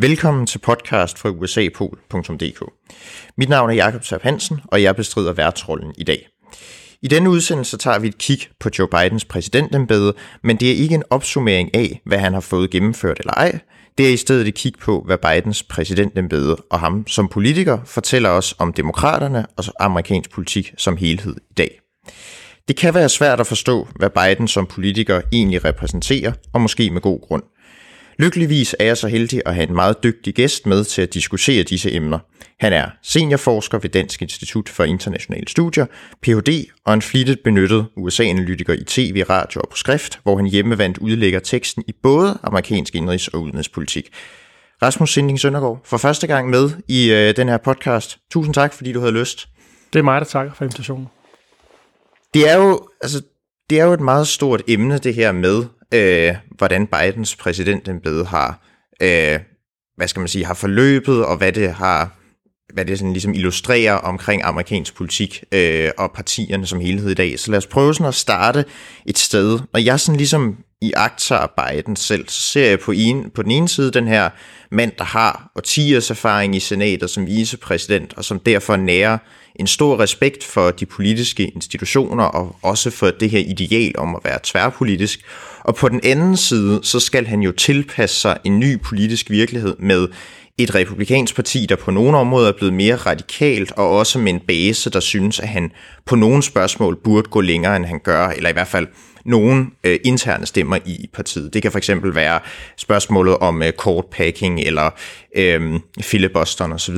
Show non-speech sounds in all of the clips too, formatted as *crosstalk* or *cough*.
Velkommen til podcast fra usapol.dk. Mit navn er Jakob Serp Hansen, og jeg bestrider værtsrollen i dag. I denne udsendelse tager vi et kig på Joe Bidens præsidentembede, men det er ikke en opsummering af, hvad han har fået gennemført eller ej. Det er i stedet et kig på, hvad Bidens præsidentembede og ham som politiker fortæller os om demokraterne og amerikansk politik som helhed i dag. Det kan være svært at forstå, hvad Biden som politiker egentlig repræsenterer, og måske med god grund. Lykkeligvis er jeg så heldig at have en meget dygtig gæst med til at diskutere disse emner. Han er seniorforsker ved Dansk Institut for Internationale Studier, Ph.D. og en flittigt benyttet USA-analytiker i tv, radio og på skrift, hvor han hjemmevandt udlægger teksten i både amerikansk indrigs- og udenrigspolitik. Rasmus Sinding Søndergaard, for første gang med i øh, den her podcast. Tusind tak, fordi du havde lyst. Det er mig, der takker for invitationen. Det er jo, altså, det er jo et meget stort emne, det her med, øh, hvordan Bidens præsidentembede har, øh, hvad skal man sige, har forløbet, og hvad det har, hvad det sådan ligesom illustrerer omkring amerikansk politik øh, og partierne som helhed i dag. Så lad os prøve sådan at starte et sted. Og jeg sådan ligesom i akter Biden selv, så ser jeg på, en, på den ene side den her mand, der har årtiers erfaring i senatet som vicepræsident, og som derfor nærer en stor respekt for de politiske institutioner, og også for det her ideal om at være tværpolitisk. Og på den anden side, så skal han jo tilpasse sig en ny politisk virkelighed med et republikansk parti, der på nogle områder er blevet mere radikalt, og også med en base, der synes, at han på nogle spørgsmål burde gå længere, end han gør, eller i hvert fald nogle øh, interne stemmer i partiet. Det kan for eksempel være spørgsmålet om øh, court packing eller øh, filibusteren osv.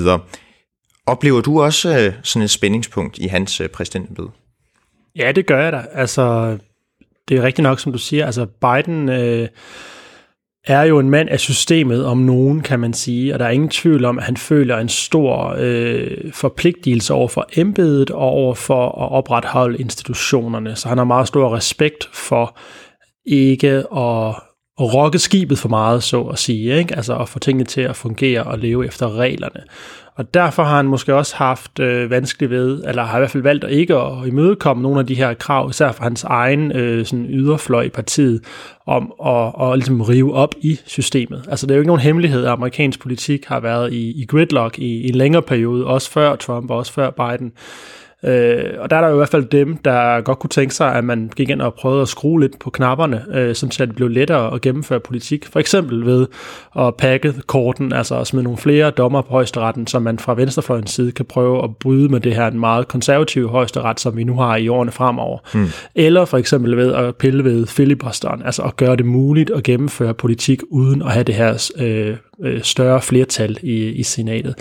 Oplever du også øh, sådan et spændingspunkt i hans øh, præsidentembede? Ja, det gør jeg da. Altså, det er rigtigt nok, som du siger. Altså, Biden øh, er jo en mand af systemet om nogen, kan man sige, og der er ingen tvivl om, at han føler en stor øh, forpligtelse over for embedet og over for at opretholde institutionerne. Så han har meget stor respekt for ikke at, at rokke skibet for meget, så at sige. Ikke? Altså at få tingene til at fungere og leve efter reglerne. Og derfor har han måske også haft øh, vanskeligt ved, eller har i hvert fald valgt at ikke at imødekomme nogle af de her krav, især fra hans egen øh, sådan yderfløj i partiet, om at, at ligesom rive op i systemet. Altså det er jo ikke nogen hemmelighed, at amerikansk politik har været i, i gridlock i, i en længere periode, også før Trump og også før Biden. Øh, og der er der jo i hvert fald dem, der godt kunne tænke sig, at man gik ind og prøvede at skrue lidt på knapperne, øh, så det blev lettere at gennemføre politik. For eksempel ved at pakke korten, altså at smide nogle flere dommer på højesteretten, som man fra venstrefløjens side kan prøve at bryde med det her meget konservative højesteret, som vi nu har i årene fremover. Hmm. Eller for eksempel ved at pille ved filibusteren, altså at gøre det muligt at gennemføre politik uden at have det her øh, øh, større flertal i, i senatet.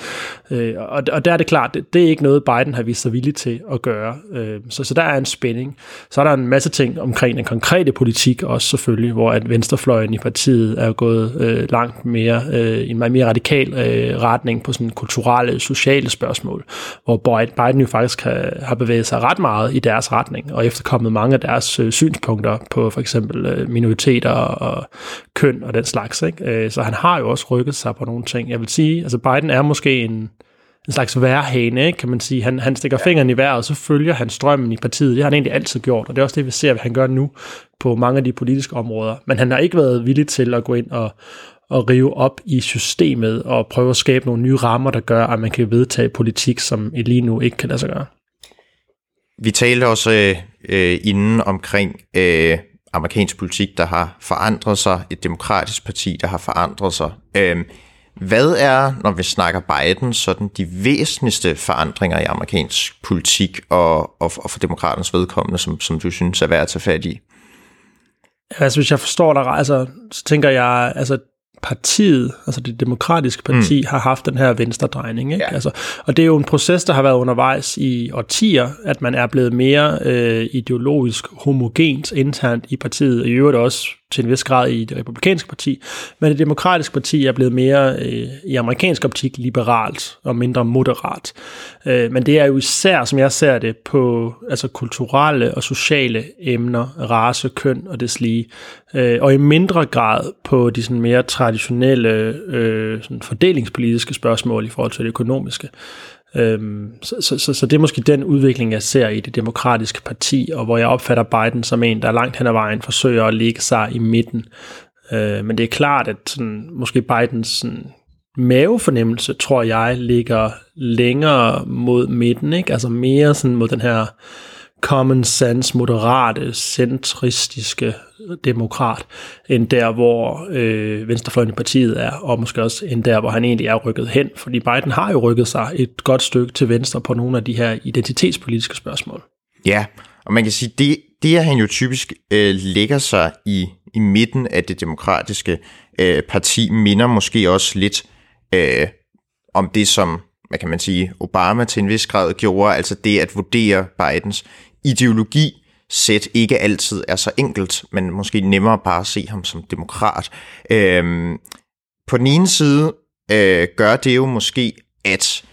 Øh, og, og der er det klart, det, det er ikke noget, Biden har vist sig villig til at gøre. Øh, så, så der er en spænding. Så er der en masse ting omkring den konkrete politik også selvfølgelig, hvor at venstrefløjen i partiet er gået øh, langt mere øh, i en meget mere radikal øh, retning på sådan kulturelle, sociale spørgsmål, hvor Biden jo faktisk har, har bevæget sig ret meget i deres retning, og efterkommet mange af deres øh, synspunkter på for eksempel øh, minoriteter og køn og den slags. Ikke? Øh, så han har jo også rykket rykket sig på nogle ting. Jeg vil sige, altså Biden er måske en, en slags værhane, kan man sige. Han, han stikker ja. fingeren i vejret, og så følger han strømmen i partiet. Det har han egentlig altid gjort, og det er også det, vi ser, hvad han gør nu på mange af de politiske områder. Men han har ikke været villig til at gå ind og, og rive op i systemet og prøve at skabe nogle nye rammer, der gør, at man kan vedtage politik, som lige nu ikke kan lade sig gøre. Vi talte også øh, øh inden omkring øh, amerikansk politik, der har forandret sig, et demokratisk parti, der har forandret sig. Øhm, hvad er, når vi snakker Biden, sådan de væsentligste forandringer i amerikansk politik og, og, og for demokraternes vedkommende, som, som du synes er værd at tage fat i? Altså, hvis jeg forstår dig, altså, så tænker jeg, altså, partiet, altså det demokratiske parti, mm. har haft den her venstredrejning. Ikke? Ja. Altså, og det er jo en proces, der har været undervejs i årtier, at man er blevet mere øh, ideologisk homogent internt i partiet, og i øvrigt også til en vis grad i det republikanske parti, men det demokratiske parti er blevet mere øh, i amerikansk optik liberalt og mindre moderat. Øh, men det er jo især, som jeg ser det, på altså kulturelle og sociale emner, race, køn og deslige, øh, og i mindre grad på de sådan mere traditionelle øh, sådan fordelingspolitiske spørgsmål i forhold til det økonomiske. Øhm, så, så, så, så det er måske den udvikling, jeg ser i det demokratiske parti, og hvor jeg opfatter Biden som en, der langt hen ad vejen forsøger at lægge sig i midten. Øh, men det er klart, at sådan, måske Bidens sådan, mavefornemmelse, tror jeg, ligger længere mod midten, ikke? Altså mere sådan mod den her common sense, moderate, centristiske demokrat, end der, hvor øh, venstrefløjen i partiet er, og måske også end der, hvor han egentlig er rykket hen. Fordi Biden har jo rykket sig et godt stykke til venstre på nogle af de her identitetspolitiske spørgsmål. Ja, og man kan sige, det, det er han jo typisk øh, lægger sig i, i midten af det demokratiske øh, parti, minder måske også lidt øh, om det, som hvad kan man sige, Obama til en vis grad gjorde, altså det at vurdere Bidens ideologi sæt ikke altid er så enkelt, men måske nemmere bare at se ham som demokrat. Øhm, på den ene side øh, gør det jo måske, at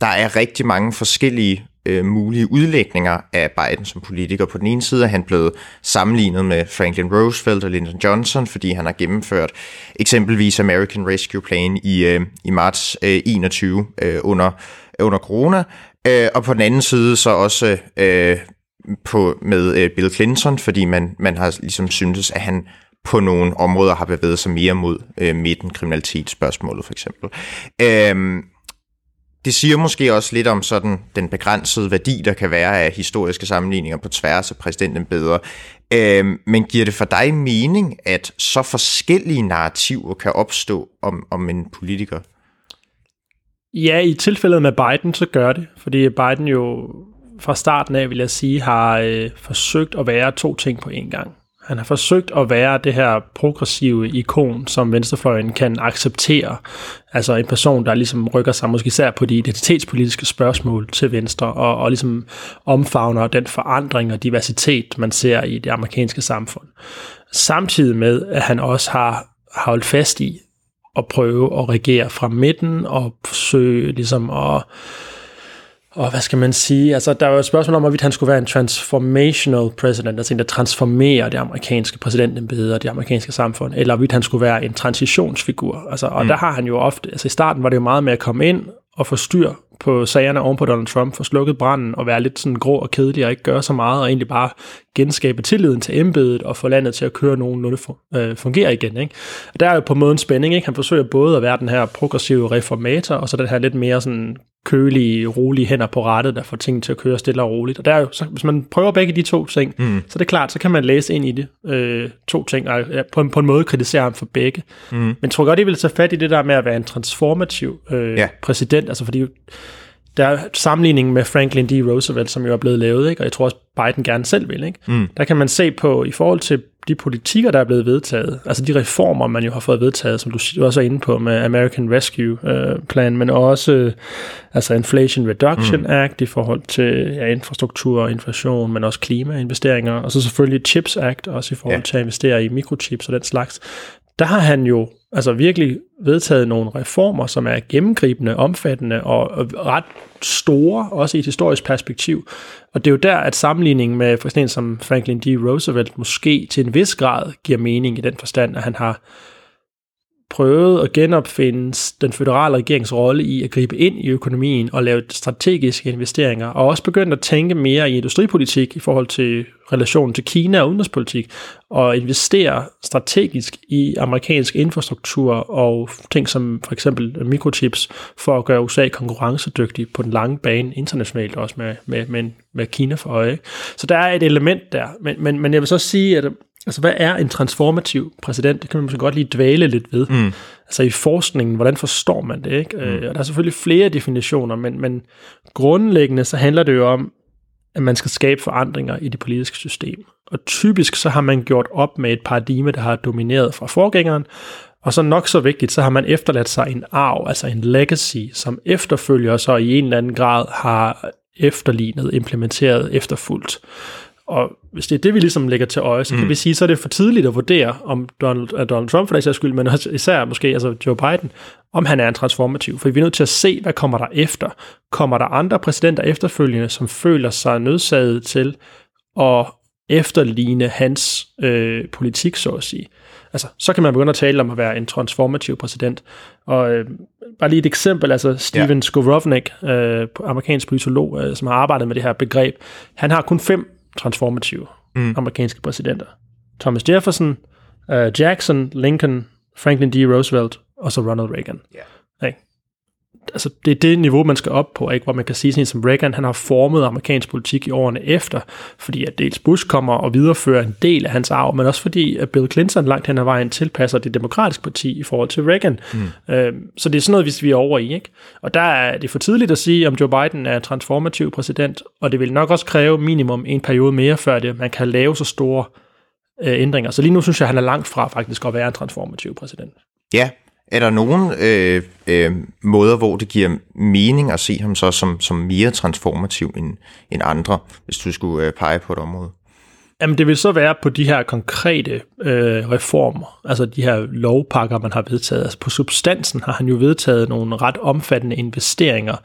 der er rigtig mange forskellige øh, mulige udlægninger af Biden som politiker. På den ene side er han blevet sammenlignet med Franklin Roosevelt og Lyndon Johnson, fordi han har gennemført eksempelvis American Rescue Plan i, øh, i marts øh, 21 øh, under, under corona. Øh, og på den anden side så også øh, på, med øh, Bill Clinton, fordi man, man har ligesom syntes, at han på nogle områder har bevæget sig mere mod øh, midten, kriminalitetsspørgsmålet for eksempel. Øh, det siger måske også lidt om sådan den begrænsede værdi, der kan være af historiske sammenligninger på tværs af præsidenten bedre. Øh, men giver det for dig mening, at så forskellige narrativer kan opstå om, om en politiker? Ja, i tilfældet med Biden, så gør det, fordi Biden jo fra starten af, vil jeg sige, har øh, forsøgt at være to ting på én gang. Han har forsøgt at være det her progressive ikon, som venstrefløjen kan acceptere. Altså en person, der ligesom rykker sig måske især på de identitetspolitiske spørgsmål til venstre, og, og ligesom omfavner den forandring og diversitet, man ser i det amerikanske samfund. Samtidig med, at han også har holdt fast i at prøve at regere fra midten og søge ligesom at og hvad skal man sige? Altså, der var et spørgsmål om, hvorvidt han skulle være en transformational president, altså en, der transformerer det amerikanske præsidentembede og det amerikanske samfund, eller hvorvidt han skulle være en transitionsfigur. Altså, og mm. der har han jo ofte, altså i starten var det jo meget med at komme ind og få styr på sagerne oven på Donald Trump, få slukket branden og være lidt sådan grå og kedelig og ikke gøre så meget, og egentlig bare genskabe tilliden til embedet og få landet til at køre nogenlunde øh, fungere igen. Ikke? Og der er jo på måden spænding. Ikke? Han forsøger både at være den her progressive reformator, og så den her lidt mere sådan kølige, rolige hænder på rettet, der får tingene til at køre stille og roligt. Og der er jo, så, hvis man prøver begge de to ting, mm. så er det klart, så kan man læse ind i det. Øh, to ting, og ja, på, en, på en måde kritisere ham for begge. Mm. Men jeg tror godt, I vil tage fat i det der med at være en transformativ øh, ja. præsident, altså fordi der er sammenligningen med Franklin D. Roosevelt, som jo er blevet lavet, ikke? og jeg tror også, Biden gerne selv vil. Ikke? Mm. Der kan man se på, i forhold til de politikker, der er blevet vedtaget, altså de reformer, man jo har fået vedtaget, som du også er inde på med American Rescue uh, Plan, men også uh, altså Inflation Reduction mm. Act i forhold til ja, infrastruktur og inflation, men også klimainvesteringer, og så selvfølgelig CHIPS Act, også i forhold ja. til at investere i mikrochips og den slags. Der har han jo altså virkelig vedtaget nogle reformer, som er gennemgribende, omfattende og ret store, også i et historisk perspektiv. Og det er jo der, at sammenligningen med for eksempel som Franklin D. Roosevelt måske til en vis grad giver mening i den forstand, at han har prøvet at genopfinde den føderale regerings rolle i at gribe ind i økonomien og lave strategiske investeringer, og også begyndt at tænke mere i industripolitik i forhold til relationen til Kina og udenrigspolitik, og investere strategisk i amerikansk infrastruktur og ting som for eksempel mikrochips, for at gøre USA konkurrencedygtig på den lange bane internationalt, også med, med, med, med Kina for øje. Så der er et element der, men, men, men jeg vil så sige, at Altså, hvad er en transformativ præsident? Det kan man måske godt lige dvæle lidt ved. Mm. Altså i forskningen, hvordan forstår man det? Ikke? Mm. Øh, og der er selvfølgelig flere definitioner, men, men grundlæggende så handler det jo om, at man skal skabe forandringer i det politiske system. Og typisk så har man gjort op med et paradigme, der har domineret fra forgængeren, og så nok så vigtigt, så har man efterladt sig en arv, altså en legacy, som efterfølger så i en eller anden grad har efterlignet, implementeret, efterfulgt. Og hvis det er det, vi ligesom lægger til øje, så kan mm. vi sige, så er det for tidligt at vurdere, om Donald, uh, Donald Trump for den sags skyld, men også især måske altså Joe Biden, om han er en transformativ. For vi er nødt til at se, hvad kommer der efter. Kommer der andre præsidenter efterfølgende, som føler sig nødsaget til at efterligne hans øh, politik, så at sige. Altså, så kan man begynde at tale om at være en transformativ præsident. Og øh, bare lige et eksempel, altså Steven ja. Skowronek, øh, amerikansk politolog, øh, som har arbejdet med det her begreb, han har kun fem transformative mm. amerikanske præsidenter. Thomas Jefferson, uh, Jackson, Lincoln, Franklin D. Roosevelt og så Ronald Reagan. Yeah. Altså, det er det niveau, man skal op på, ikke? hvor man kan sige sådan som Reagan, han har formet amerikansk politik i årene efter, fordi at dels Bush kommer og viderefører en del af hans arv, men også fordi at Bill Clinton langt hen ad vejen tilpasser det demokratiske parti i forhold til Reagan. Mm. Øhm, så det er sådan noget, hvis vi er over i. Ikke? Og der er det for tidligt at sige, om Joe Biden er transformativ præsident, og det vil nok også kræve minimum en periode mere, før det, man kan lave så store øh, ændringer. Så lige nu synes jeg, at han er langt fra faktisk at være en transformativ præsident. Ja, er der nogen øh, øh, måder, hvor det giver mening at se ham så som, som mere transformativ end, end andre, hvis du skulle øh, pege på et område? Jamen det vil så være på de her konkrete øh, reformer, altså de her lovpakker, man har vedtaget. Altså på substansen har han jo vedtaget nogle ret omfattende investeringer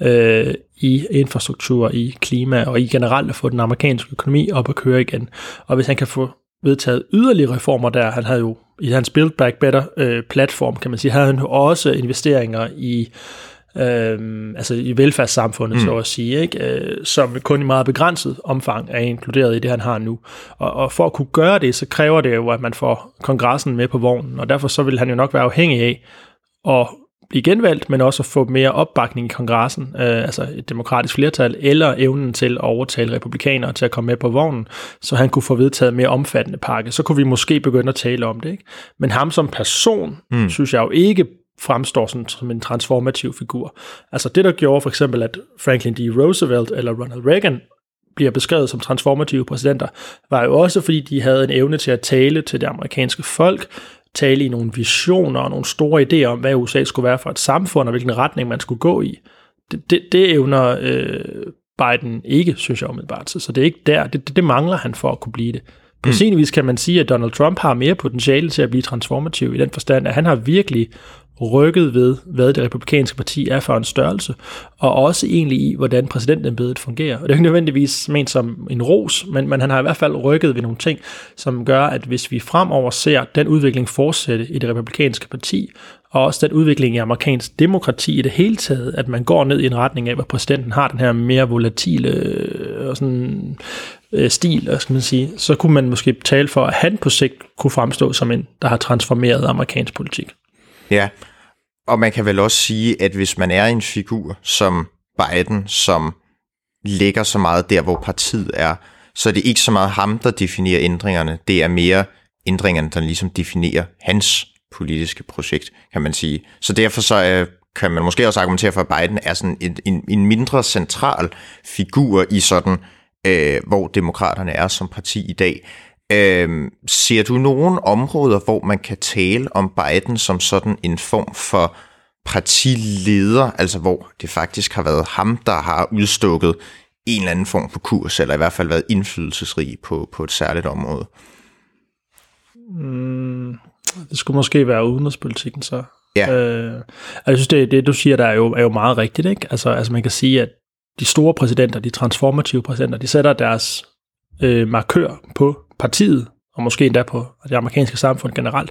øh, i infrastruktur, i klima og i generelt at få den amerikanske økonomi op at køre igen. Og hvis han kan få vedtaget yderligere reformer der. Han havde jo i hans Build Back Better øh, platform, kan man sige, havde han jo også investeringer i øh, altså i velfærdssamfundet, mm. så at sige, ikke? Øh, som kun i meget begrænset omfang er inkluderet i det, han har nu. Og, og for at kunne gøre det, så kræver det jo, at man får kongressen med på vognen, og derfor så vil han jo nok være afhængig af at blive genvalgt, men også at få mere opbakning i kongressen, øh, altså et demokratisk flertal, eller evnen til at overtale republikanere til at komme med på vognen, så han kunne få vedtaget mere omfattende pakke. Så kunne vi måske begynde at tale om det. Ikke? Men ham som person, mm. synes jeg jo ikke fremstår sådan, som en transformativ figur. Altså det, der gjorde for eksempel, at Franklin D. Roosevelt eller Ronald Reagan bliver beskrevet som transformative præsidenter, var jo også fordi de havde en evne til at tale til det amerikanske folk, tale i nogle visioner og nogle store idéer om, hvad USA skulle være for et samfund, og hvilken retning man skulle gå i. Det, det, det evner øh, Biden ikke, synes jeg umiddelbart. Så, så det er ikke der. Det, det, det mangler han for at kunne blive det. På mm. sin vis kan man sige, at Donald Trump har mere potentiale til at blive transformativ i den forstand, at han har virkelig rykket ved, hvad det republikanske parti er for en størrelse, og også egentlig i, hvordan præsidentembedet fungerer. Og det er ikke nødvendigvis ment som en ros, men, men han har i hvert fald rykket ved nogle ting, som gør, at hvis vi fremover ser den udvikling fortsætte i det republikanske parti, og også den udvikling i amerikansk demokrati i det hele taget, at man går ned i en retning af, hvor præsidenten har den her mere volatile øh, og sådan, øh, stil, skal man sige, så kunne man måske tale for, at han på sigt kunne fremstå som en, der har transformeret amerikansk politik. Ja, og man kan vel også sige, at hvis man er en figur som Biden, som ligger så meget der, hvor partiet er, så er det ikke så meget ham, der definerer ændringerne. Det er mere ændringerne, der ligesom definerer hans politiske projekt, kan man sige. Så derfor så er, kan man måske også argumentere for, at Biden er sådan en, en, en mindre central figur i sådan, øh, hvor demokraterne er som parti i dag. Øh, ser du nogle områder, hvor man kan tale om Biden som sådan en form for partileder, altså hvor det faktisk har været ham, der har udstukket en eller anden form for kurs, eller i hvert fald været indflydelsesrig på, på et særligt område? Mm, det skulle måske være udenrigspolitikken så. Ja. Øh, altså, jeg synes, det, det du siger, der er jo, er jo meget rigtigt. Ikke? Altså, altså man kan sige, at de store præsidenter, de transformative præsidenter, de sætter deres øh, markør på partiet, og måske endda på det amerikanske samfund generelt.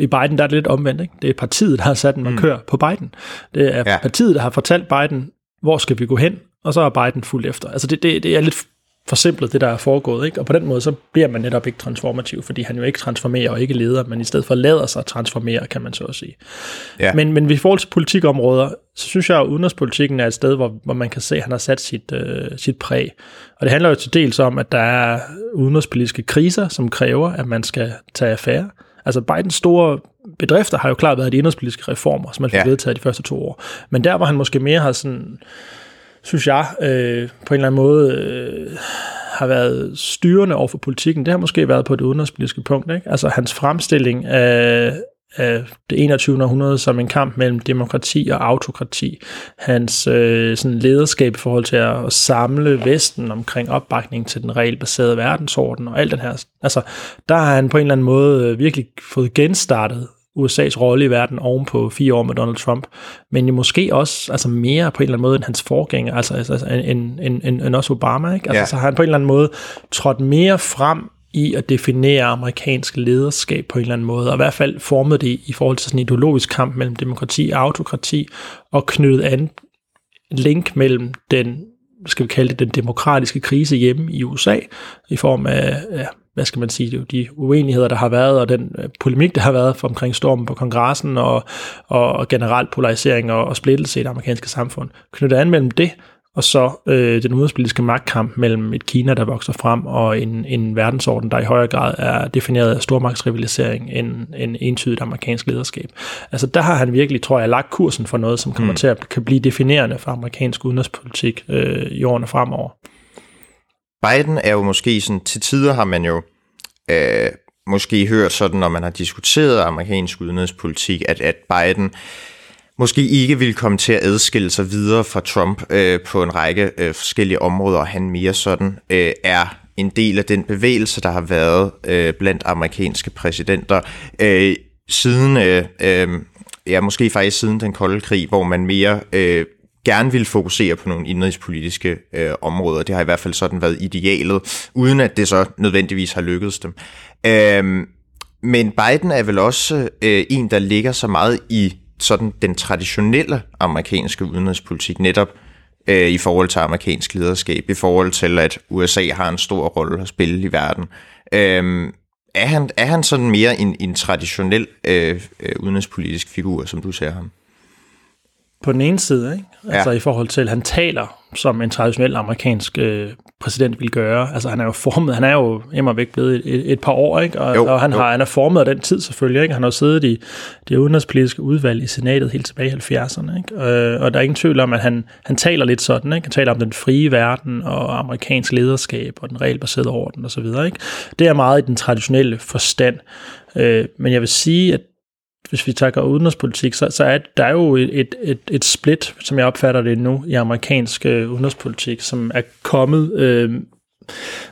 I Biden der er det lidt omvendt. Ikke? Det er partiet, der har sat en markør mm. på Biden. Det er ja. partiet, der har fortalt Biden, hvor skal vi gå hen, og så er Biden fuldt efter. Altså det, det, det er lidt forsimplet, det der er foregået. Ikke? Og på den måde, så bliver man netop ikke transformativ, fordi han jo ikke transformerer og ikke leder, men i stedet for lader sig transformere, kan man så at sige. Ja. Men, men i forhold til politikområder, så synes jeg, at udenrigspolitikken er et sted, hvor, hvor man kan se, at han har sat sit, øh, sit præg. Og det handler jo til dels om, at der er udenrigspolitiske kriser, som kræver, at man skal tage affære. Altså Bidens store bedrifter har jo klart været de indrigspolitiske reformer, som man fik ja. vedtaget de første to år. Men der, hvor han måske mere har sådan synes jeg, øh, på en eller anden måde øh, har været styrende over for politikken. Det har måske været på det udenrigspolitiske punkt. Ikke? Altså hans fremstilling af, af det 21. århundrede som en kamp mellem demokrati og autokrati. Hans øh, sådan lederskab i forhold til at, at samle Vesten omkring opbakning til den regelbaserede verdensorden og alt den her. Altså, der har han på en eller anden måde øh, virkelig fået genstartet USA's rolle i verden oven på fire år med Donald Trump, men jo måske også altså mere på en eller anden måde end hans forgænger, altså, altså, altså end, end, end, end også Obama. Ikke? Altså, ja. Så har han på en eller anden måde trådt mere frem i at definere amerikansk lederskab på en eller anden måde, og i hvert fald formet det i forhold til sådan en ideologisk kamp mellem demokrati og autokrati, og knyttet an link mellem den skal vi kalde det, den demokratiske krise hjemme i USA, i form af ja, hvad skal man sige, de uenigheder, der har været, og den øh, polemik, der har været omkring stormen på kongressen, og, og, og generelt polarisering og, og splittelse i det amerikanske samfund. Knytte an mellem det, og så øh, den udenrigspolitiske magtkamp mellem et Kina, der vokser frem, og en, en verdensorden, der i højere grad er defineret af stormagtsrivalisering end en entydigt amerikansk lederskab. Altså der har han virkelig, tror jeg, lagt kursen for noget, som kommer mm. til at kan blive definerende for amerikansk udenrigspolitik øh, i årene fremover. Biden er jo måske sådan, til tider har man jo øh, måske hørt sådan, når man har diskuteret amerikansk udenrigspolitik, at, at Biden måske ikke vil komme til at adskille sig videre fra Trump øh, på en række øh, forskellige områder, og han mere sådan øh, er en del af den bevægelse, der har været øh, blandt amerikanske præsidenter øh, siden, øh, øh, ja måske faktisk siden den kolde krig, hvor man mere øh, gerne vil fokusere på nogle indrigspolitiske øh, områder. Det har i hvert fald sådan været idealet, uden at det så nødvendigvis har lykkedes dem. Øh, men Biden er vel også øh, en, der ligger så meget i sådan den traditionelle amerikanske udenrigspolitik, netop øh, i forhold til amerikansk lederskab, i forhold til, at USA har en stor rolle at spille i verden. Øh, er, han, er han sådan mere en, en traditionel øh, øh, udenrigspolitisk figur, som du ser ham? På den ene side, ikke? Altså ja. i forhold til, at han taler som en traditionel amerikansk øh, præsident vil gøre. Altså han er jo formet, han er jo immer væk blevet et, et, et par år, ikke? Og, jo, og han, har, han er formet af den tid selvfølgelig, ikke? Han har jo siddet i det udenrigspolitiske udvalg i senatet helt tilbage i 70'erne, ikke? Øh, og der er ingen tvivl om, at han, han taler lidt sådan, ikke? Han taler om den frie verden og amerikansk lederskab og den regelbaserede orden osv., ikke? Det er meget i den traditionelle forstand. Øh, men jeg vil sige, at hvis vi tager udenrigspolitik, så, så er der er jo et, et, et split, som jeg opfatter det nu, i amerikansk øh, udenrigspolitik, som er kommet øh,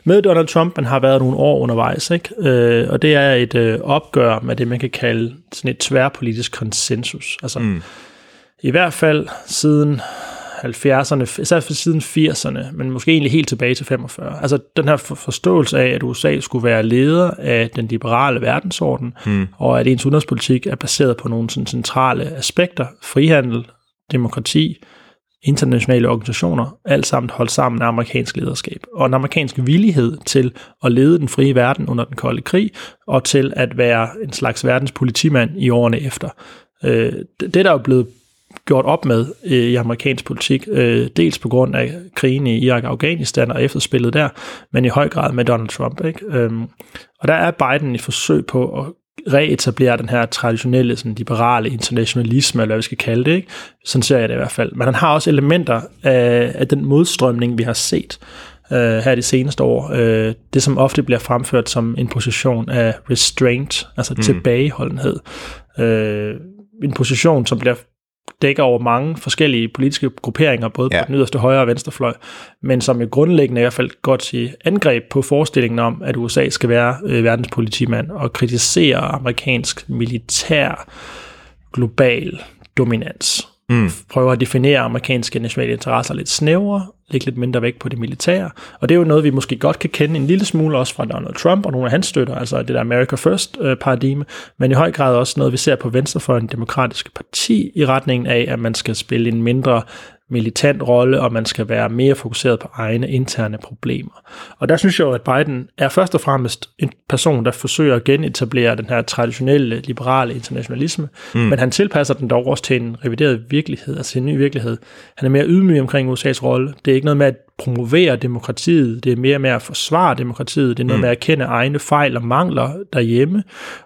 med Donald Trump, men har været nogle år undervejs. Ikke? Øh, og det er et øh, opgør med det, man kan kalde sådan et tværpolitisk konsensus. Altså, mm. I hvert fald siden 70'erne, især for siden 80'erne, men måske egentlig helt tilbage til 45. Altså den her forståelse af, at USA skulle være leder af den liberale verdensorden, mm. og at ens udenrigspolitik er baseret på nogle sådan centrale aspekter, frihandel, demokrati, internationale organisationer, alt sammen holdt sammen af amerikansk lederskab. Og en amerikansk villighed til at lede den frie verden under den kolde krig, og til at være en slags verdens politimand i årene efter. Øh, det der er jo blevet gjort op med øh, i amerikansk politik, øh, dels på grund af krigen i Irak og Afghanistan og efterspillet der, men i høj grad med Donald Trump. Ikke? Øhm, og der er Biden i forsøg på at reetablere den her traditionelle sådan liberale internationalisme, eller hvad vi skal kalde det. Ikke? Sådan ser jeg det i hvert fald. Men han har også elementer af, af den modstrømning, vi har set øh, her de seneste år. Øh, det, som ofte bliver fremført som en position af restraint, altså mm. tilbageholdenhed. Øh, en position, som bliver dækker over mange forskellige politiske grupperinger, både ja. på den yderste højre og venstre fløj, men som jo grundlæggende i hvert fald godt til angreb på forestillingen om, at USA skal være øh, verdens politimand og kritisere amerikansk militær global dominans. Mm. Prøver at definere amerikanske nationale interesser lidt snævere, lægge lidt mindre vægt på det militære. Og det er jo noget, vi måske godt kan kende en lille smule også fra Donald Trump og nogle af hans støtter, altså det der America First-paradigme, øh, men i høj grad også noget, vi ser på venstrefløjen demokratiske parti i retningen af, at man skal spille en mindre militant rolle, og man skal være mere fokuseret på egne interne problemer. Og der synes jeg jo, at Biden er først og fremmest en person, der forsøger at genetablere den her traditionelle liberale internationalisme, mm. men han tilpasser den dog også til en revideret virkelighed, altså en ny virkelighed. Han er mere ydmyg omkring USA's rolle. Det er ikke noget med at promovere demokratiet, det er mere med at forsvare demokratiet, det er noget mm. med at kende egne fejl og mangler derhjemme,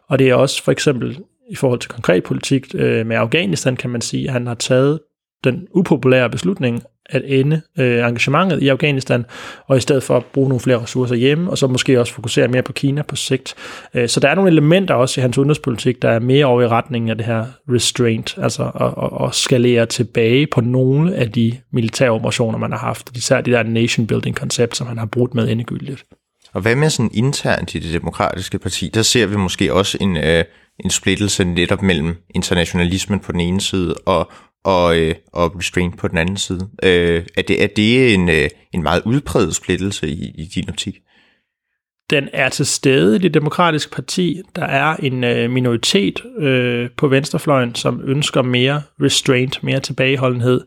og det er også for eksempel i forhold til konkret politik øh, med Afghanistan, kan man sige, at han har taget den upopulære beslutning at ende øh, engagementet i Afghanistan, og i stedet for at bruge nogle flere ressourcer hjemme, og så måske også fokusere mere på Kina på sigt. Øh, så der er nogle elementer også i hans udenrigspolitik, der er mere over i retningen af det her restraint, altså at, at, at skalere tilbage på nogle af de militære operationer, man har haft, især de der nation building koncept, som han har brugt med endegyldigt. Og hvad med sådan internt i det demokratiske parti? Der ser vi måske også en, øh, en splittelse netop mellem internationalismen på den ene side og, og, øh, og restraint på den anden side. Øh, er, det, er det en, øh, en meget udpræget splittelse i, i din optik? Den er til stede i det demokratiske parti. Der er en øh, minoritet øh, på venstrefløjen, som ønsker mere restraint, mere tilbageholdenhed,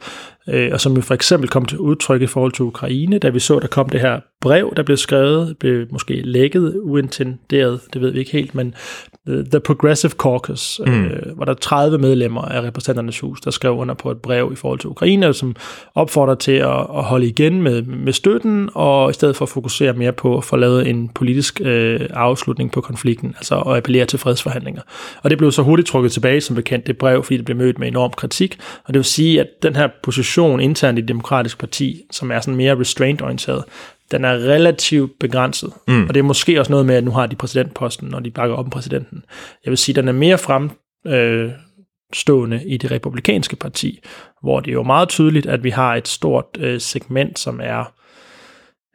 øh, og som jo for eksempel kom til udtryk i forhold til Ukraine, da vi så, der kom det her brev, der blev skrevet, blev måske lækket uintenderet, det ved vi ikke helt, men The Progressive Caucus, mm. øh, hvor der er 30 medlemmer af repræsentanternes hus, der skrev under på et brev i forhold til Ukraine, som opfordrer til at, at holde igen med, med støtten, og i stedet for at fokusere mere på at få lavet en politisk øh, afslutning på konflikten, altså at appellere til fredsforhandlinger. Og det blev så hurtigt trukket tilbage som bekendt, det brev, fordi det blev mødt med enorm kritik, og det vil sige, at den her position internt i det demokratiske parti, som er sådan mere restraint-orienteret, den er relativt begrænset. Mm. Og det er måske også noget med, at nu har de præsidentposten, og de bakker op om præsidenten. Jeg vil sige, at den er mere fremstående i det republikanske parti, hvor det er jo meget tydeligt, at vi har et stort øh, segment, som er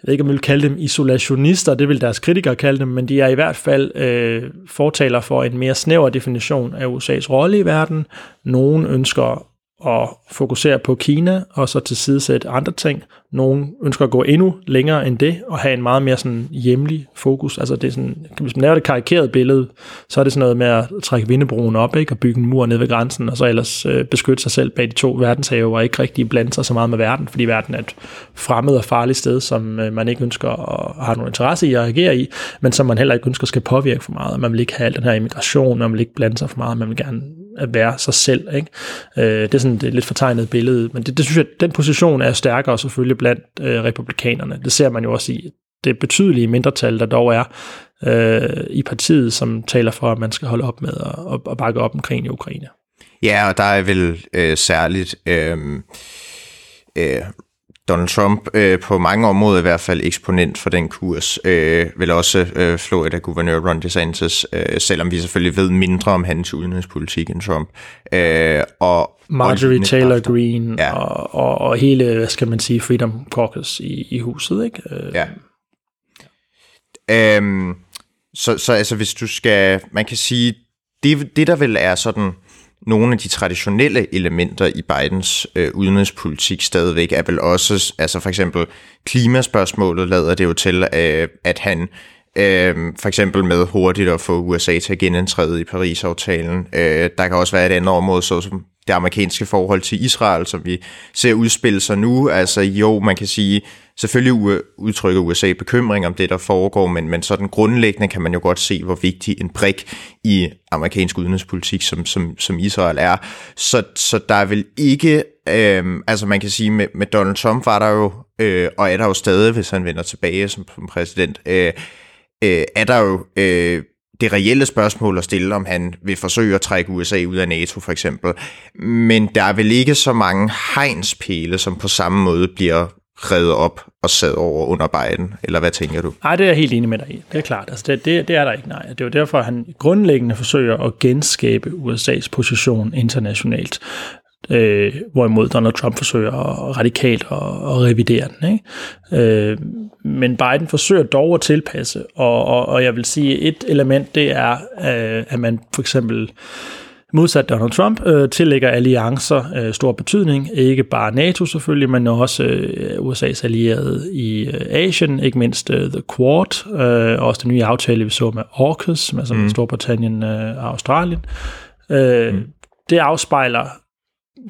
jeg ved ikke, om jeg vil kalde dem isolationister, det vil deres kritikere kalde dem, men de er i hvert fald øh, fortaler for en mere snæver definition af USA's rolle i verden. Nogle ønsker at fokusere på Kina, og så tilsidesætte andre ting. Nogle ønsker at gå endnu længere end det, og have en meget mere sådan hjemlig fokus. Altså det er sådan, hvis man laver det karikeret billede, så er det sådan noget med at trække vindebroen op, ikke? og bygge en mur ned ved grænsen, og så ellers øh, beskytte sig selv bag de to verdenshave, og ikke rigtig blande sig så meget med verden, fordi verden er et fremmed og farligt sted, som øh, man ikke ønsker at have nogen interesse i at agere i, men som man heller ikke ønsker skal påvirke for meget. Man vil ikke have al den her immigration, man vil ikke blande sig for meget, man vil gerne at være sig selv. Ikke? Øh, det er sådan det er lidt fortegnet billede, men det, det synes jeg, den position er stærkere selvfølgelig blandt øh, republikanerne. Det ser man jo også i det betydelige mindretal, der dog er øh, i partiet, som taler for, at man skal holde op med at, at bakke op omkring i Ukraine. Ja, og der er vel øh, særligt øh, øh, Donald Trump øh, på mange områder i hvert fald eksponent for den kurs, øh, vil også øh, Florida-guvernør Ron DeSantis, øh, selvom vi selvfølgelig ved mindre om hans udenrigspolitik end Trump. Øh, og Marjorie og Taylor kræfter. Greene ja. og, og, og hele, hvad skal man sige, Freedom Caucus i, i huset, ikke? Øh. Ja. Øhm, så, så altså, hvis du skal, man kan sige, det, det der vel er sådan nogle af de traditionelle elementer i Bidens øh, udenrigspolitik stadigvæk er vel også, altså for eksempel klimaspørgsmålet lader det jo til, øh, at han øh, for eksempel med hurtigt at få USA til at genindtræde i Paris-aftalen. Øh, der kan også være et andet område, såsom det amerikanske forhold til Israel, som vi ser udspille sig nu. Altså jo, man kan sige, selvfølgelig udtrykker USA bekymring om det, der foregår, men, men sådan grundlæggende kan man jo godt se, hvor vigtig en brik i amerikansk udenrigspolitik, som, som, som Israel er. Så, så der er vel ikke, øh, altså man kan sige, med, med Donald Trump var der jo, øh, og er der jo stadig, hvis han vender tilbage som, som præsident, øh, øh, er der jo øh, det reelle spørgsmål at stille, om han vil forsøge at trække USA ud af NATO for eksempel. Men der er vel ikke så mange hegnspæle, som på samme måde bliver revet op og sad over under Biden, eller hvad tænker du? Nej, det er jeg helt enig med dig i. Det er klart. Altså, det, det, det er der ikke, nej. Det er jo derfor, at han grundlæggende forsøger at genskabe USA's position internationalt øh, hvorimod Donald Trump forsøger radikalt at, at revidere den. Ikke? Øh, men Biden forsøger dog at tilpasse, og, og, og jeg vil sige, et element, det er, øh, at man for eksempel modsat Donald Trump, øh, tillægger alliancer øh, stor betydning. Ikke bare NATO selvfølgelig, men også øh, USA's allierede i øh, Asien, ikke mindst øh, The Quad, øh, og også den nye aftale, vi så med AUKUS, altså mm. Storbritannien øh, og Australien. Øh, mm. Det afspejler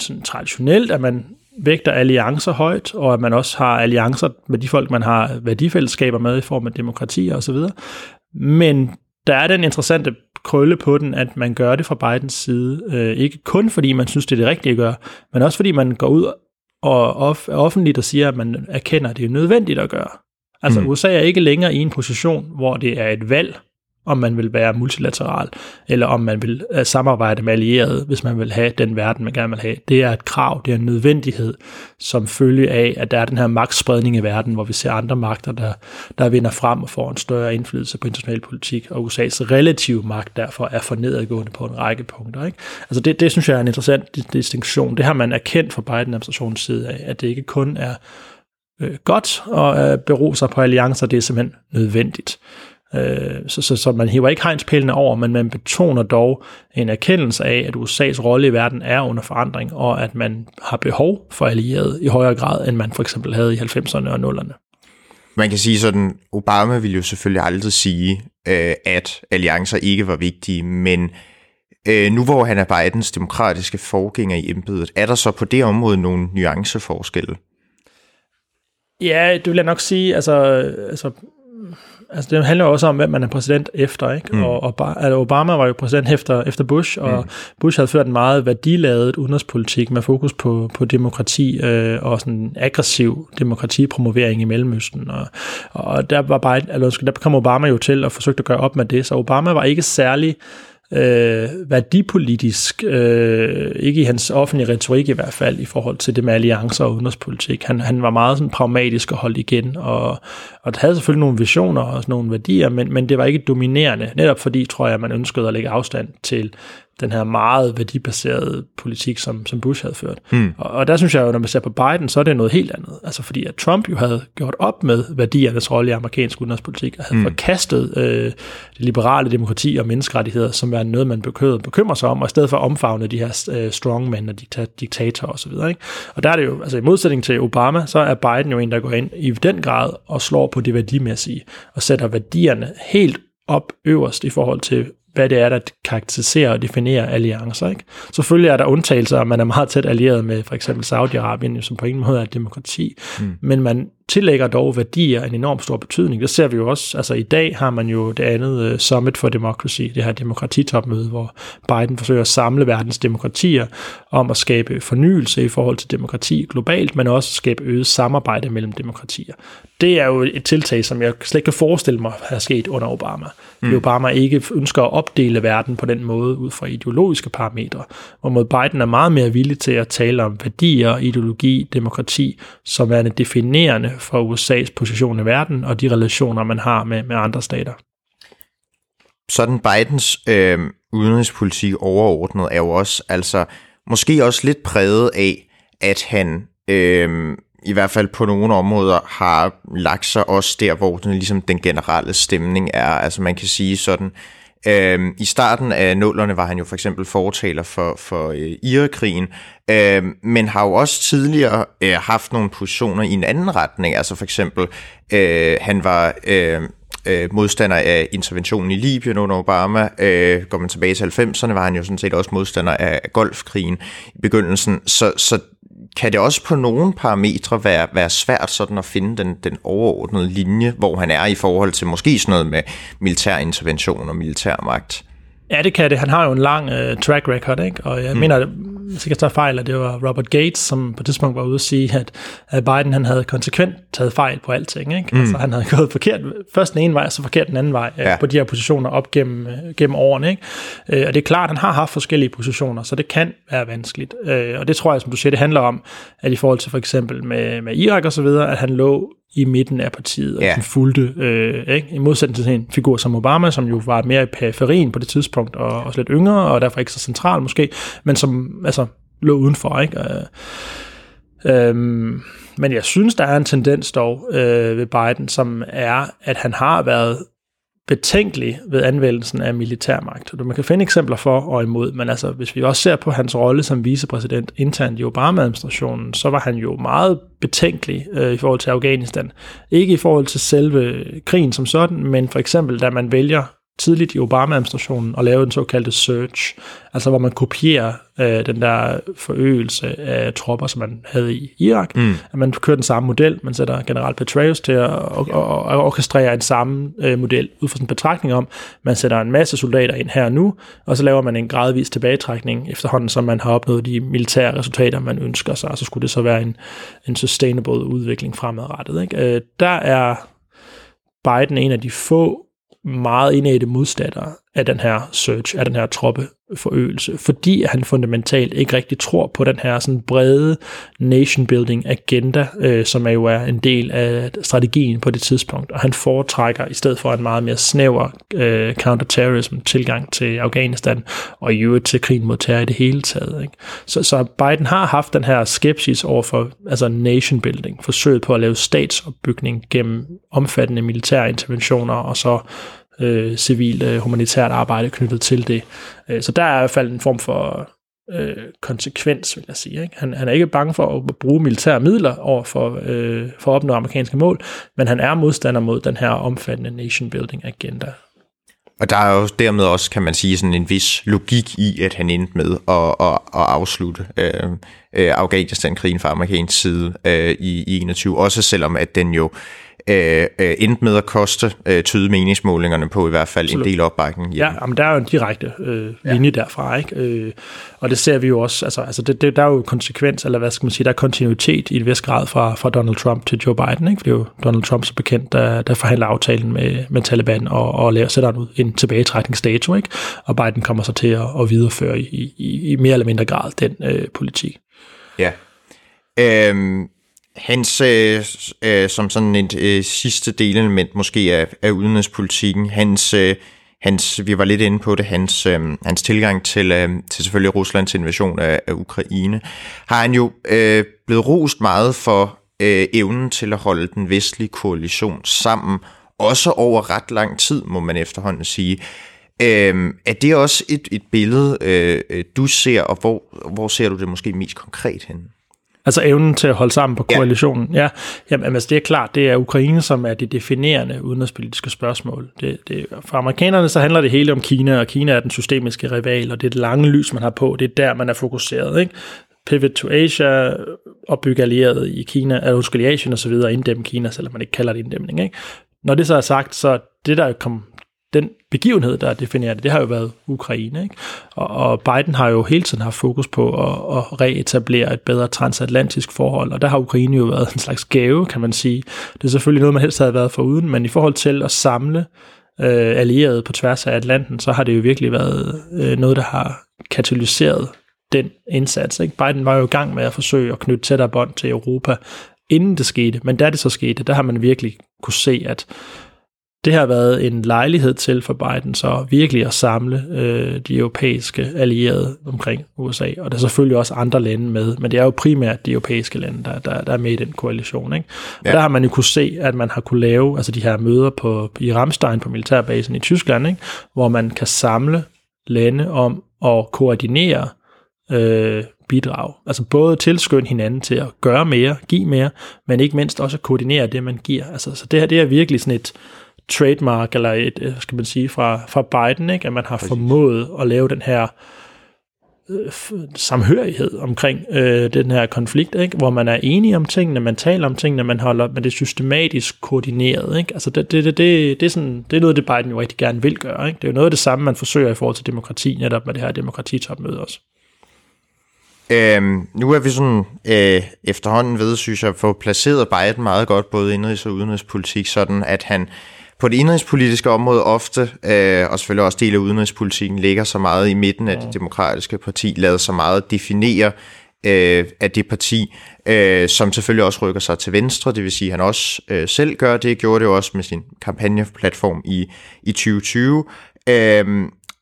sådan traditionelt, at man vægter alliancer højt, og at man også har alliancer med de folk, man har værdifællesskaber med i form af demokrati og så videre. Men der er den interessante krølle på den, at man gør det fra Bidens side. Øh, ikke kun fordi man synes, det er det rigtige at gøre, men også fordi man går ud og off- offentligt og siger, at man erkender, at det er nødvendigt at gøre. Altså mm. USA er ikke længere i en position, hvor det er et valg om man vil være multilateral, eller om man vil øh, samarbejde med allierede, hvis man vil have den verden, man gerne vil have. Det er et krav, det er en nødvendighed, som følge af, at der er den her magtspredning i verden, hvor vi ser andre magter, der, der vinder frem og får en større indflydelse på international politik, og USA's relative magt derfor er for nedadgående på en række punkter. Ikke? Altså det, det synes jeg er en interessant distinktion. Det har man erkendt fra Biden-administrationens side af, at det ikke kun er øh, godt at øh, bero sig på alliancer, det er simpelthen nødvendigt. Øh, så, så, så man hiver ikke hegnspælene over, men man betoner dog en erkendelse af, at USA's rolle i verden er under forandring, og at man har behov for allierede i højere grad, end man for eksempel havde i 90'erne og 0'erne. Man kan sige sådan, Obama ville jo selvfølgelig aldrig sige, øh, at alliancer ikke var vigtige, men øh, nu hvor han er Bidens demokratiske forgænger i embedet, er der så på det område nogle nuanceforskelle? Ja, det vil jeg nok sige. Altså, altså Altså det handler også om, hvem man er præsident efter, ikke? Mm. Og, og altså Obama var jo præsident efter, efter Bush, og mm. Bush havde ført en meget værdiladet udenrigspolitik med fokus på, på demokrati øh, og sådan aggressiv demokratipromovering i Mellemøsten. Og, og der var bare, altså, der kom Obama jo til og forsøgte at gøre op med det, så Obama var ikke særlig øh, øh, værdipolitisk, øh, ikke i hans offentlige retorik i hvert fald, i forhold til det med alliancer og udenrigspolitik. Han, han var meget sådan pragmatisk og holdt igen, og, og havde selvfølgelig nogle visioner og nogle værdier, men, men det var ikke dominerende, netop fordi, tror jeg, man ønskede at lægge afstand til den her meget værdibaserede politik, som, som Bush havde ført. Mm. Og, og der synes jeg jo, når man ser på Biden, så er det noget helt andet. Altså fordi at Trump jo havde gjort op med værdiernes rolle i amerikansk udenrigspolitik, og havde mm. forkastet øh, det liberale demokrati og menneskerettigheder, som er noget, man bekymrer, bekymrer sig om, og i stedet for omfavne de her øh, strongmen og dikta- diktatorer osv. Ikke? Og der er det jo, altså i modsætning til Obama, så er Biden jo en, der går ind i den grad og slår på det værdimæssige, og sætter værdierne helt op øverst i forhold til hvad det er, der karakteriserer og definerer alliancer. Ikke? Selvfølgelig er der undtagelser, at man er meget tæt allieret med for eksempel Saudi-Arabien, som på ingen måde er et demokrati, mm. men man tillægger dog værdier en enorm stor betydning. Det ser vi jo også, altså i dag har man jo det andet uh, Summit for Democracy, det her demokratitopmøde, hvor Biden forsøger at samle verdens demokratier om at skabe fornyelse i forhold til demokrati globalt, men også skabe øget samarbejde mellem demokratier. Det er jo et tiltag, som jeg slet ikke kan forestille mig har sket under Obama. Mm. Obama ikke ønsker at opdele verden på den måde ud fra ideologiske parametre, hvor Biden er meget mere villig til at tale om værdier, ideologi, demokrati, som er definerende for USA's position i verden og de relationer, man har med, med andre stater. Sådan Bidens øh, udenrigspolitik overordnet er jo også, altså måske også lidt præget af, at han øh, i hvert fald på nogle områder har lagt sig også der, hvor den, ligesom den generelle stemning er. Altså man kan sige sådan, Øhm, I starten af nullerne var han jo for eksempel fortaler for, for øh, Irakrigen, øh, men har jo også tidligere øh, haft nogle positioner i en anden retning. Altså for eksempel, øh, han var... Øh, øh, modstander af interventionen i Libyen under Obama. Øh, går man tilbage til 90'erne, var han jo sådan set også modstander af golfkrigen i begyndelsen. Så, så kan det også på nogle parametre være, være svært sådan at finde den, den overordnede linje, hvor han er i forhold til måske sådan noget med militær intervention og militærmagt? Ja, det kan det. Han har jo en lang uh, track record, ikke? og jeg mm. mener, hvis jeg tager fejl, at det var Robert Gates, som på det tidspunkt var ude at sige, at, at Biden han havde konsekvent taget fejl på alting. Ikke? Mm. Altså, han havde gået forkert, først den ene vej, så forkert den anden vej, øh, ja. på de her positioner op gennem, øh, gennem årene. Ikke? Og det er klart, at han har haft forskellige positioner, så det kan være vanskeligt. Og det tror jeg, som du siger, det handler om, at i forhold til for eksempel med, med Irak og så videre, at han lå i midten af partiet, og ja. den fulgte, øh, ikke? i modsætning til en figur som Obama, som jo var mere i periferien på det tidspunkt, og også lidt yngre, og derfor ikke så central måske, men som altså, lå udenfor. Ikke? Øh, øh, men jeg synes, der er en tendens dog øh, ved Biden, som er, at han har været betænkelig ved anvendelsen af militærmagt. Man kan finde eksempler for og imod, men altså, hvis vi også ser på hans rolle som vicepræsident internt i Obama-administrationen, så var han jo meget betænkelig øh, i forhold til Afghanistan. Ikke i forhold til selve krigen som sådan, men for eksempel, da man vælger tidligt i Obama-administrationen at lave den såkaldte search, altså hvor man kopierer øh, den der forøgelse af tropper, som man havde i Irak. Mm. At man kører den samme model, man sætter general Petraeus til at og, og, og orkestrere en samme øh, model ud fra sådan en betragtning om, man sætter en masse soldater ind her og nu, og så laver man en gradvis tilbagetrækning efterhånden, som man har opnået de militære resultater, man ønsker sig, og så skulle det så være en, en sustainable udvikling fremadrettet. Ikke? Øh, der er Biden en af de få meget indædte modstandere af den her search, af den her troppe forøgelse, fordi han fundamentalt ikke rigtig tror på den her sådan brede nation building agenda, øh, som er jo er en del af strategien på det tidspunkt, og han foretrækker i stedet for en meget mere snæver øh, counterterrorism tilgang til Afghanistan, og i øvrigt til krigen mod terror i det hele taget. Ikke? Så, så Biden har haft den her skepsis over for altså nation building, forsøget på at lave statsopbygning gennem omfattende militære interventioner, og så øh, civilt øh, humanitært arbejde knyttet til det. Øh, så der er i hvert fald en form for øh, konsekvens, vil jeg sige. Ikke? Han, han er ikke bange for at bruge militære midler over for, øh, for at opnå amerikanske mål, men han er modstander mod den her omfattende nation building agenda. Og der er jo dermed også, kan man sige, sådan en vis logik i, at han endte med at, at, at afslutte øh, øh, Afghanistan-krigen fra amerikansk side øh, i, i 21, også selvom at den jo øh, øh, endte med at koste øh, tyde meningsmålingerne på i hvert fald Absolut. en del opbakning. Ja, men der er jo en direkte øh, linje ja. derfra, ikke? Øh, og det ser vi jo også, altså, altså det, det, der er jo konsekvens, eller hvad skal man sige, der er kontinuitet i et vis grad fra, fra Donald Trump til Joe Biden, ikke? For det er jo Donald Trump så bekendt, der, der forhandler aftalen med, med Taliban og, og laver, sætter ud en tilbagetrækningsdato, ikke? Og Biden kommer så til at, at videreføre i, i, i mere eller mindre grad den øh, politik. Ja. Øhm, hans, øh, øh, som sådan et øh, sidste delelement måske af, af udenrigspolitikken, hans, øh, hans, vi var lidt inde på det, hans, øh, hans tilgang til, øh, til selvfølgelig Ruslands invasion af, af Ukraine, har han jo øh, blevet rost meget for øh, evnen til at holde den vestlige koalition sammen, også over ret lang tid, må man efterhånden sige. Øh, er det også et, et billede, øh, du ser, og hvor, hvor ser du det måske mest konkret hen? Altså evnen til at holde sammen på koalitionen. Ja, ja jamen, altså det er klart, det er Ukraine, som er det definerende udenrigspolitiske spørgsmål. Det, det, for amerikanerne så handler det hele om Kina, og Kina er den systemiske rival, og det er det lange lys, man har på. Det er der, man er fokuseret. Ikke? Pivot to Asia, opbygge allieret i Kina, eller i Asien osv., inddæmme Kina, selvom man ikke kalder det inddæmning. Ikke? Når det så er sagt, så det, der kom den begivenhed, der definerer det, det har jo været Ukraine. Ikke? Og, og Biden har jo hele tiden haft fokus på at, at reetablere et bedre transatlantisk forhold, og der har Ukraine jo været *laughs* en slags gave, kan man sige. Det er selvfølgelig noget, man helst havde været for uden, men i forhold til at samle øh, allierede på tværs af Atlanten, så har det jo virkelig været øh, noget, der har katalyseret den indsats. Ikke? Biden var jo i gang med at forsøge at knytte tættere bånd til Europa, inden det skete, men da det så skete, der har man virkelig kunne se, at det har været en lejlighed til for Biden så virkelig at samle øh, de europæiske allierede omkring USA, og der er selvfølgelig også andre lande med, men det er jo primært de europæiske lande, der, der, der er med i den koalition. Ikke? Og ja. der har man jo kunne se, at man har kunne lave altså de her møder på, i Ramstein på militærbasen i Tyskland, ikke? hvor man kan samle lande om at koordinere øh, bidrag. Altså både tilskynde hinanden til at gøre mere, give mere, men ikke mindst også at koordinere det, man giver. Altså, så det her det er virkelig sådan et trademark, eller et, øh, skal man sige, fra, fra Biden, ikke? at man har Præcis. formået at lave den her øh, samhørighed omkring øh, den her konflikt, ikke? hvor man er enige om tingene, man taler om tingene, man holder, men det er systematisk koordineret. Ikke? Altså det, det, det, det, det, er sådan, det er noget, det Biden jo rigtig gerne vil gøre. Ikke? Det er jo noget af det samme, man forsøger i forhold til demokrati, netop med det her demokratitopmøde også. Øhm, nu er vi sådan øh, efterhånden ved, synes jeg, at få placeret Biden meget godt, både indrigs- og udenrigspolitik, sådan at han på det indrigspolitiske område ofte, øh, og selvfølgelig også del af udenrigspolitikken, ligger så meget i midten af det demokratiske parti, lader så meget definere øh, af det parti, øh, som selvfølgelig også rykker sig til venstre, det vil sige, at han også øh, selv gør det, gjorde det også med sin kampagneplatform i, i 2020, øh,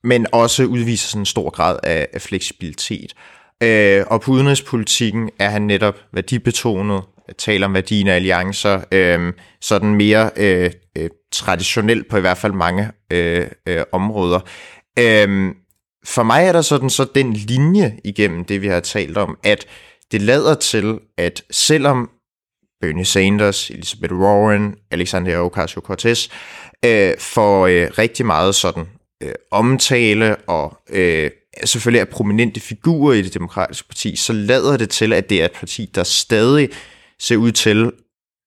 men også udviser sådan en stor grad af, af fleksibilitet. Øh, og på udenrigspolitikken er han netop værdibetonet, taler om værdien af alliancer, øh, sådan mere øh, øh, traditionelt på i hvert fald mange øh, øh, områder. Øh, for mig er der sådan så den linje igennem det, vi har talt om, at det lader til, at selvom Bernie Sanders, Elizabeth Warren, Alexandria Ocasio-Cortez øh, får øh, rigtig meget sådan øh, omtale og øh, selvfølgelig er prominente figurer i det demokratiske parti, så lader det til, at det er et parti, der stadig ser ud til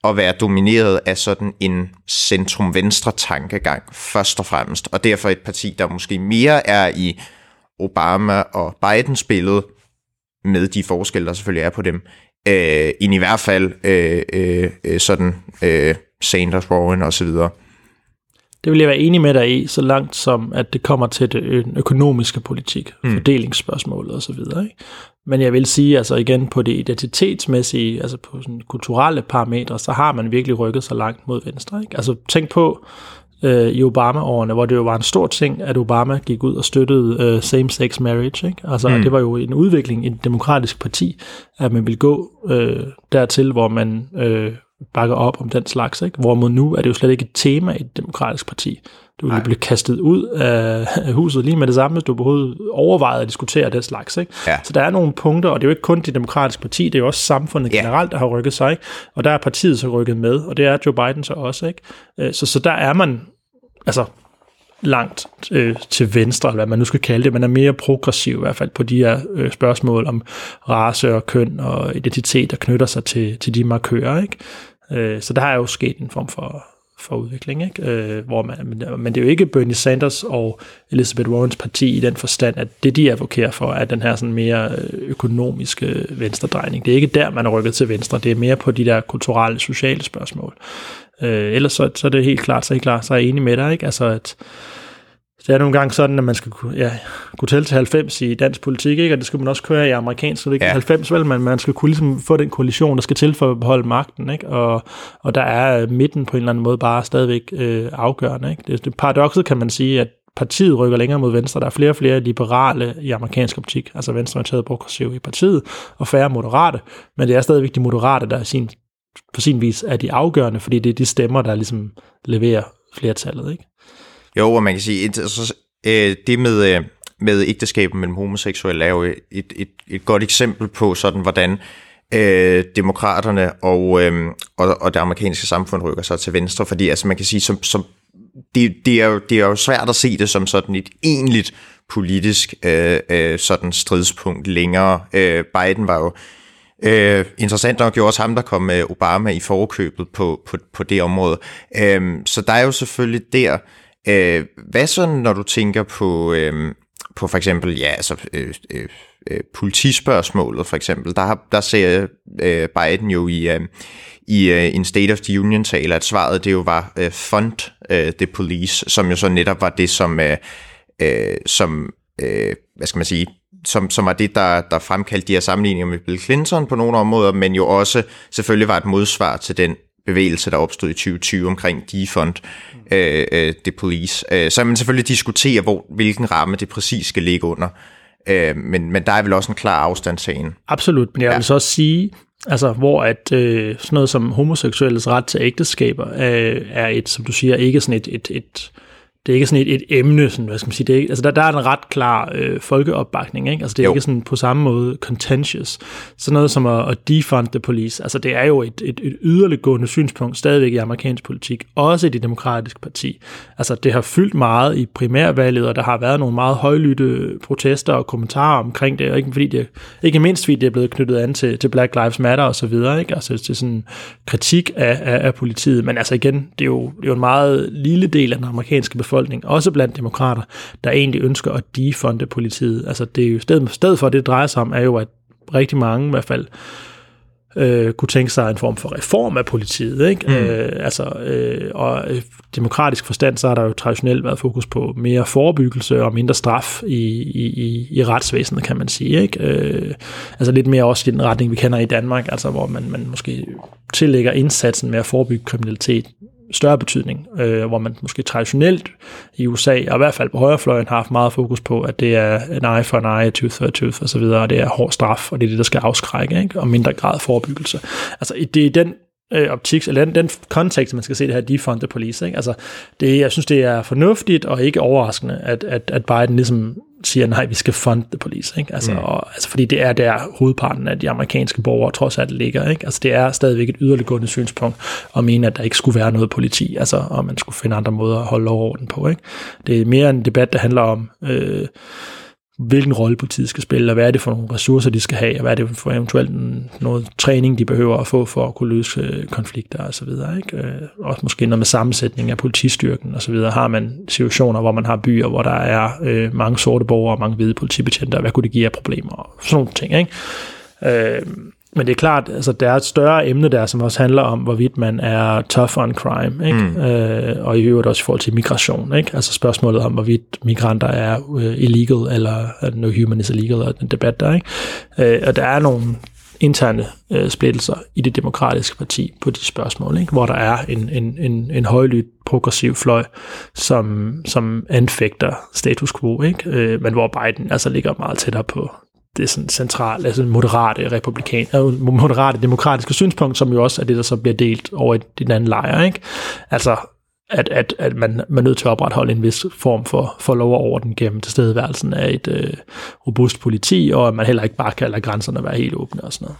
at være domineret af sådan en centrum-venstre tankegang, først og fremmest, og derfor et parti, der måske mere er i Obama og Bidens billede, med de forskelle, der selvfølgelig er på dem, øh, end i hvert fald øh, øh, øh sådan øh, Sanders, Warren osv. Det vil jeg være enig med dig i, så langt som at det kommer til det økonomiske politik, mm. fordelingsspørgsmålet osv. Men jeg vil sige, altså igen på det identitetsmæssige, altså på sådan kulturelle parametre, så har man virkelig rykket sig langt mod venstre. Ikke? Altså tænk på øh, i Obama-årene, hvor det jo var en stor ting, at Obama gik ud og støttede øh, same-sex marriage. Ikke? Altså mm. det var jo en udvikling i et demokratisk parti, at man ville gå øh, dertil, hvor man øh, bakker op om den slags. Ikke? Hvorimod nu er det jo slet ikke et tema i et demokratisk parti. Du vil blive kastet ud af *laughs* huset lige med det samme, hvis du overhovedet overvejet at diskutere den slags. Ikke? Ja. Så der er nogle punkter, og det er jo ikke kun det demokratiske parti, det er jo også samfundet ja. generelt, der har rykket sig. Ikke? Og der er partiet så rykket med, og det er Joe Biden så også. Ikke? Øh, så, så der er man, altså langt øh, til venstre, eller hvad man nu skal kalde det. Man er mere progressiv i hvert fald på de her øh, spørgsmål om race og køn og identitet, der knytter sig til, til de markører. Ikke? Øh, så der har jo sket en form for, for udvikling, ikke? Øh, hvor man, men, men det er jo ikke Bernie Sanders og Elizabeth Warrens parti i den forstand, at det de advokerer for, er den her sådan mere øh, økonomiske venstredrejning. Det er ikke der, man er rykket til venstre, det er mere på de der kulturelle, sociale spørgsmål. Øh, ellers så, så er det helt klart, så er, klart, så er jeg enig med dig, ikke? Altså at det er nogle gange sådan, at man skal ja, kunne tælle til 90 i dansk politik, ikke? og det skal man også køre i amerikansk, så det er ikke ja. 90, vel, men man skal kunne ligesom få den koalition, der skal til for at beholde magten, ikke? Og, og der er midten på en eller anden måde bare stadigvæk øh, afgørende. Ikke? Det, det paradokset kan man sige, at partiet rykker længere mod venstre. Der er flere og flere liberale i amerikansk optik, altså venstreorienterede progressive i partiet, og færre moderate, men det er stadigvæk de moderate, der er sin, på sin vis er de afgørende, fordi det er de stemmer, der ligesom leverer flertallet. Ikke? Jo, og man kan sige, et, altså, øh, det med, øh, med ægteskabet mellem homoseksuelle er jo et, et, et godt eksempel på sådan, hvordan øh, demokraterne og, øh, og, og det amerikanske samfund rykker sig til venstre, fordi altså, man kan sige, som, som, det, det, er jo, det er jo svært at se det som sådan et egentligt politisk øh, øh, sådan stridspunkt længere. Øh, Biden var jo øh, interessant nok jo også ham, der kom med Obama i forkøbet på, på, på det område. Øh, så der er jo selvfølgelig der Øh, hvad så, når du tænker på, øh, på for eksempel, ja, altså, øh, øh, øh politispørgsmålet for eksempel, der, har, der ser øh, Biden jo i, øh, i øh, en State of the Union-tale, at svaret det jo var øh, fund øh, the police, som jo så netop var det, som, øh, øh, som øh, hvad skal man sige, som, som var det, der, der fremkaldte de her sammenligninger med Bill Clinton på nogle områder, men jo også selvfølgelig var et modsvar til den bevægelse, der opstod i 2020 omkring defund øh, øh, the police. Øh, så man selvfølgelig diskutere, hvor, hvilken ramme det præcis skal ligge under. Øh, men, men der er vel også en klar afstandtagen. Absolut, men jeg vil ja. så også sige, altså hvor at øh, sådan noget som homoseksuelles ret til ægteskaber øh, er et, som du siger, ikke sådan et, et, et det er ikke sådan et, et emne, sådan, hvad skal man sige, det er, altså der, der er en ret klar øh, folkeopbakning, ikke? Altså det er jo. ikke sådan på samme måde contentious. Sådan noget som at, at defund the police, altså det er jo et, et, et yderliggående synspunkt stadigvæk i amerikansk politik, også i det demokratiske parti. Altså det har fyldt meget i primærvalget, og der har været nogle meget højlytte protester og kommentarer omkring det, og ikke, fordi det, ikke mindst fordi det er blevet knyttet an til, til Black Lives Matter og så videre, ikke? Altså til sådan kritik af, af, af politiet, men altså igen, det er jo, det er jo en meget lille del af den amerikanske befolkning, befolkning, også blandt demokrater, der egentlig ønsker at defunde politiet. Altså det er jo stedet, stedet for, det drejer sig om, er jo, at rigtig mange i hvert fald øh, kunne tænke sig en form for reform af politiet. Ikke? Mm. Øh, altså, øh, og demokratisk forstand, så har der jo traditionelt været fokus på mere forebyggelse og mindre straf i, i, i retsvæsenet, kan man sige. Ikke? Øh, altså lidt mere også i den retning, vi kender i Danmark, altså hvor man, man måske tillægger indsatsen med at forebygge kriminalitet større betydning, øh, hvor man måske traditionelt i USA, og i hvert fald på højrefløjen, har haft meget fokus på, at det er en eye for en eye, tooth for a tooth osv., og det er hård straf, og det er det, der skal afskrække, ikke? og mindre grad forebyggelse. Altså det er den øh, optik, eller den, den kontekst, man skal se det her defunded police. Ikke? Altså, det, jeg synes, det er fornuftigt og ikke overraskende, at, at, at Biden ligesom siger, nej, vi skal fund the police. Ikke? Altså, mm. og, altså, fordi det er der hovedparten af de amerikanske borgere trods alt ligger. Ikke? Altså, det er stadigvæk et yderliggående synspunkt at mene, at der ikke skulle være noget politi, altså, og man skulle finde andre måder at holde lov orden på. Ikke? Det er mere en debat, der handler om... Øh, hvilken rolle politiet skal spille, og hvad er det for nogle ressourcer, de skal have, og hvad er det for eventuelt noget træning, de behøver at få for at kunne løse konflikter konflikter og så videre. Ikke? Øh, også måske noget med sammensætning af politistyrken og så videre. Har man situationer, hvor man har byer, hvor der er øh, mange sorte borgere og mange hvide politibetjente, og hvad kunne det give af problemer og sådan nogle ting. Ikke? Øh, men det er klart, altså der er et større emne der, som også handler om, hvorvidt man er tough on crime, ikke? Mm. Øh, og i øvrigt også i forhold til migration, ikke? Altså spørgsmålet om, hvorvidt migranter er uh, illegal, eller no human is illegal, og den debat der, ikke? Øh, og der er nogle interne øh, splittelser i det demokratiske parti på de spørgsmål, ikke? hvor der er en, en, en, en højlydt progressiv fløj, som, som anfægter status quo, ikke? Øh, men hvor Biden altså ligger meget tættere på det sådan centrale, altså moderate republikan, øh, moderate demokratiske synspunkt, som jo også er det, der så bliver delt over i den anden lejr, ikke? Altså, at, at, at man, man er nødt til at opretholde en vis form for, for lov og orden gennem tilstedeværelsen af et øh, robust politi, og at man heller ikke bare kan lade grænserne være helt åbne og sådan noget.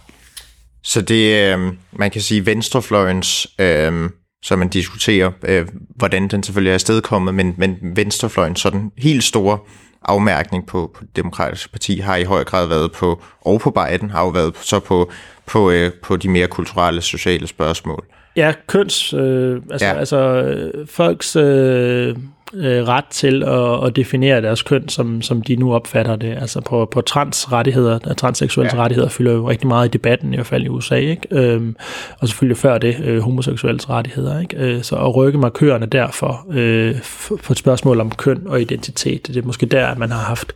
Så det, øh, man kan sige, venstrefløjens øh, så man diskuterer, øh, hvordan den selvfølgelig er afstedkommet, men, men venstrefløjen, sådan helt store afmærkning på, på det demokratiske parti har i høj grad været på, og på Biden, har jo været så på, på, øh, på de mere kulturelle, sociale spørgsmål. Ja, køns, øh, altså, ja. altså øh, folks øh, øh, ret til at, at definere deres køn, som, som de nu opfatter det. Altså på, på transrettigheder, transseksuelle ja. rettigheder fylder jo rigtig meget i debatten, i hvert fald i USA, ikke? Øhm, og selvfølgelig før det, øh, homoseksuelle rettigheder. Ikke? Øh, så at rykke markørerne derfor øh, på et spørgsmål om køn og identitet, det er måske der, at man har haft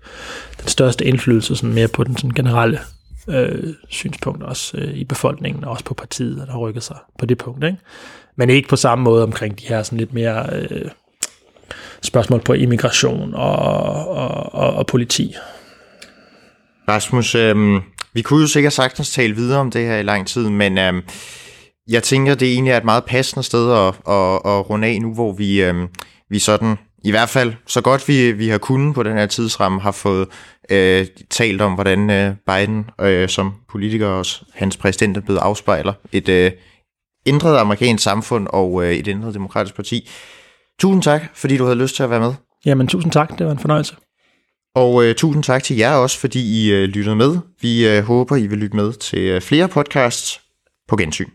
den største indflydelse sådan mere på den sådan generelle øh, synspunkt også øh, i befolkningen, og også på partiet, der har rykket sig på det punkt. Ikke? Men ikke på samme måde omkring de her sådan lidt mere øh, spørgsmål på immigration og, og, og, og politi. Rasmus, øh, vi kunne jo sikkert sagtens tale videre om det her i lang tid, men øh, jeg tænker, det egentlig er et meget passende sted at, at, at runde af nu, hvor vi, øh, vi sådan, i hvert fald så godt vi, vi har kunnet på den her tidsramme, har fået øh, talt om, hvordan øh, Biden øh, som politiker og hans præsident er blevet afspejler et øh, ændret amerikansk samfund og øh, et ændret demokratisk parti. Tusind tak, fordi du havde lyst til at være med. Jamen, tusind tak. Det var en fornøjelse. Og øh, tusind tak til jer også, fordi I øh, lyttede med. Vi øh, håber, I vil lytte med til øh, flere podcasts på gensyn.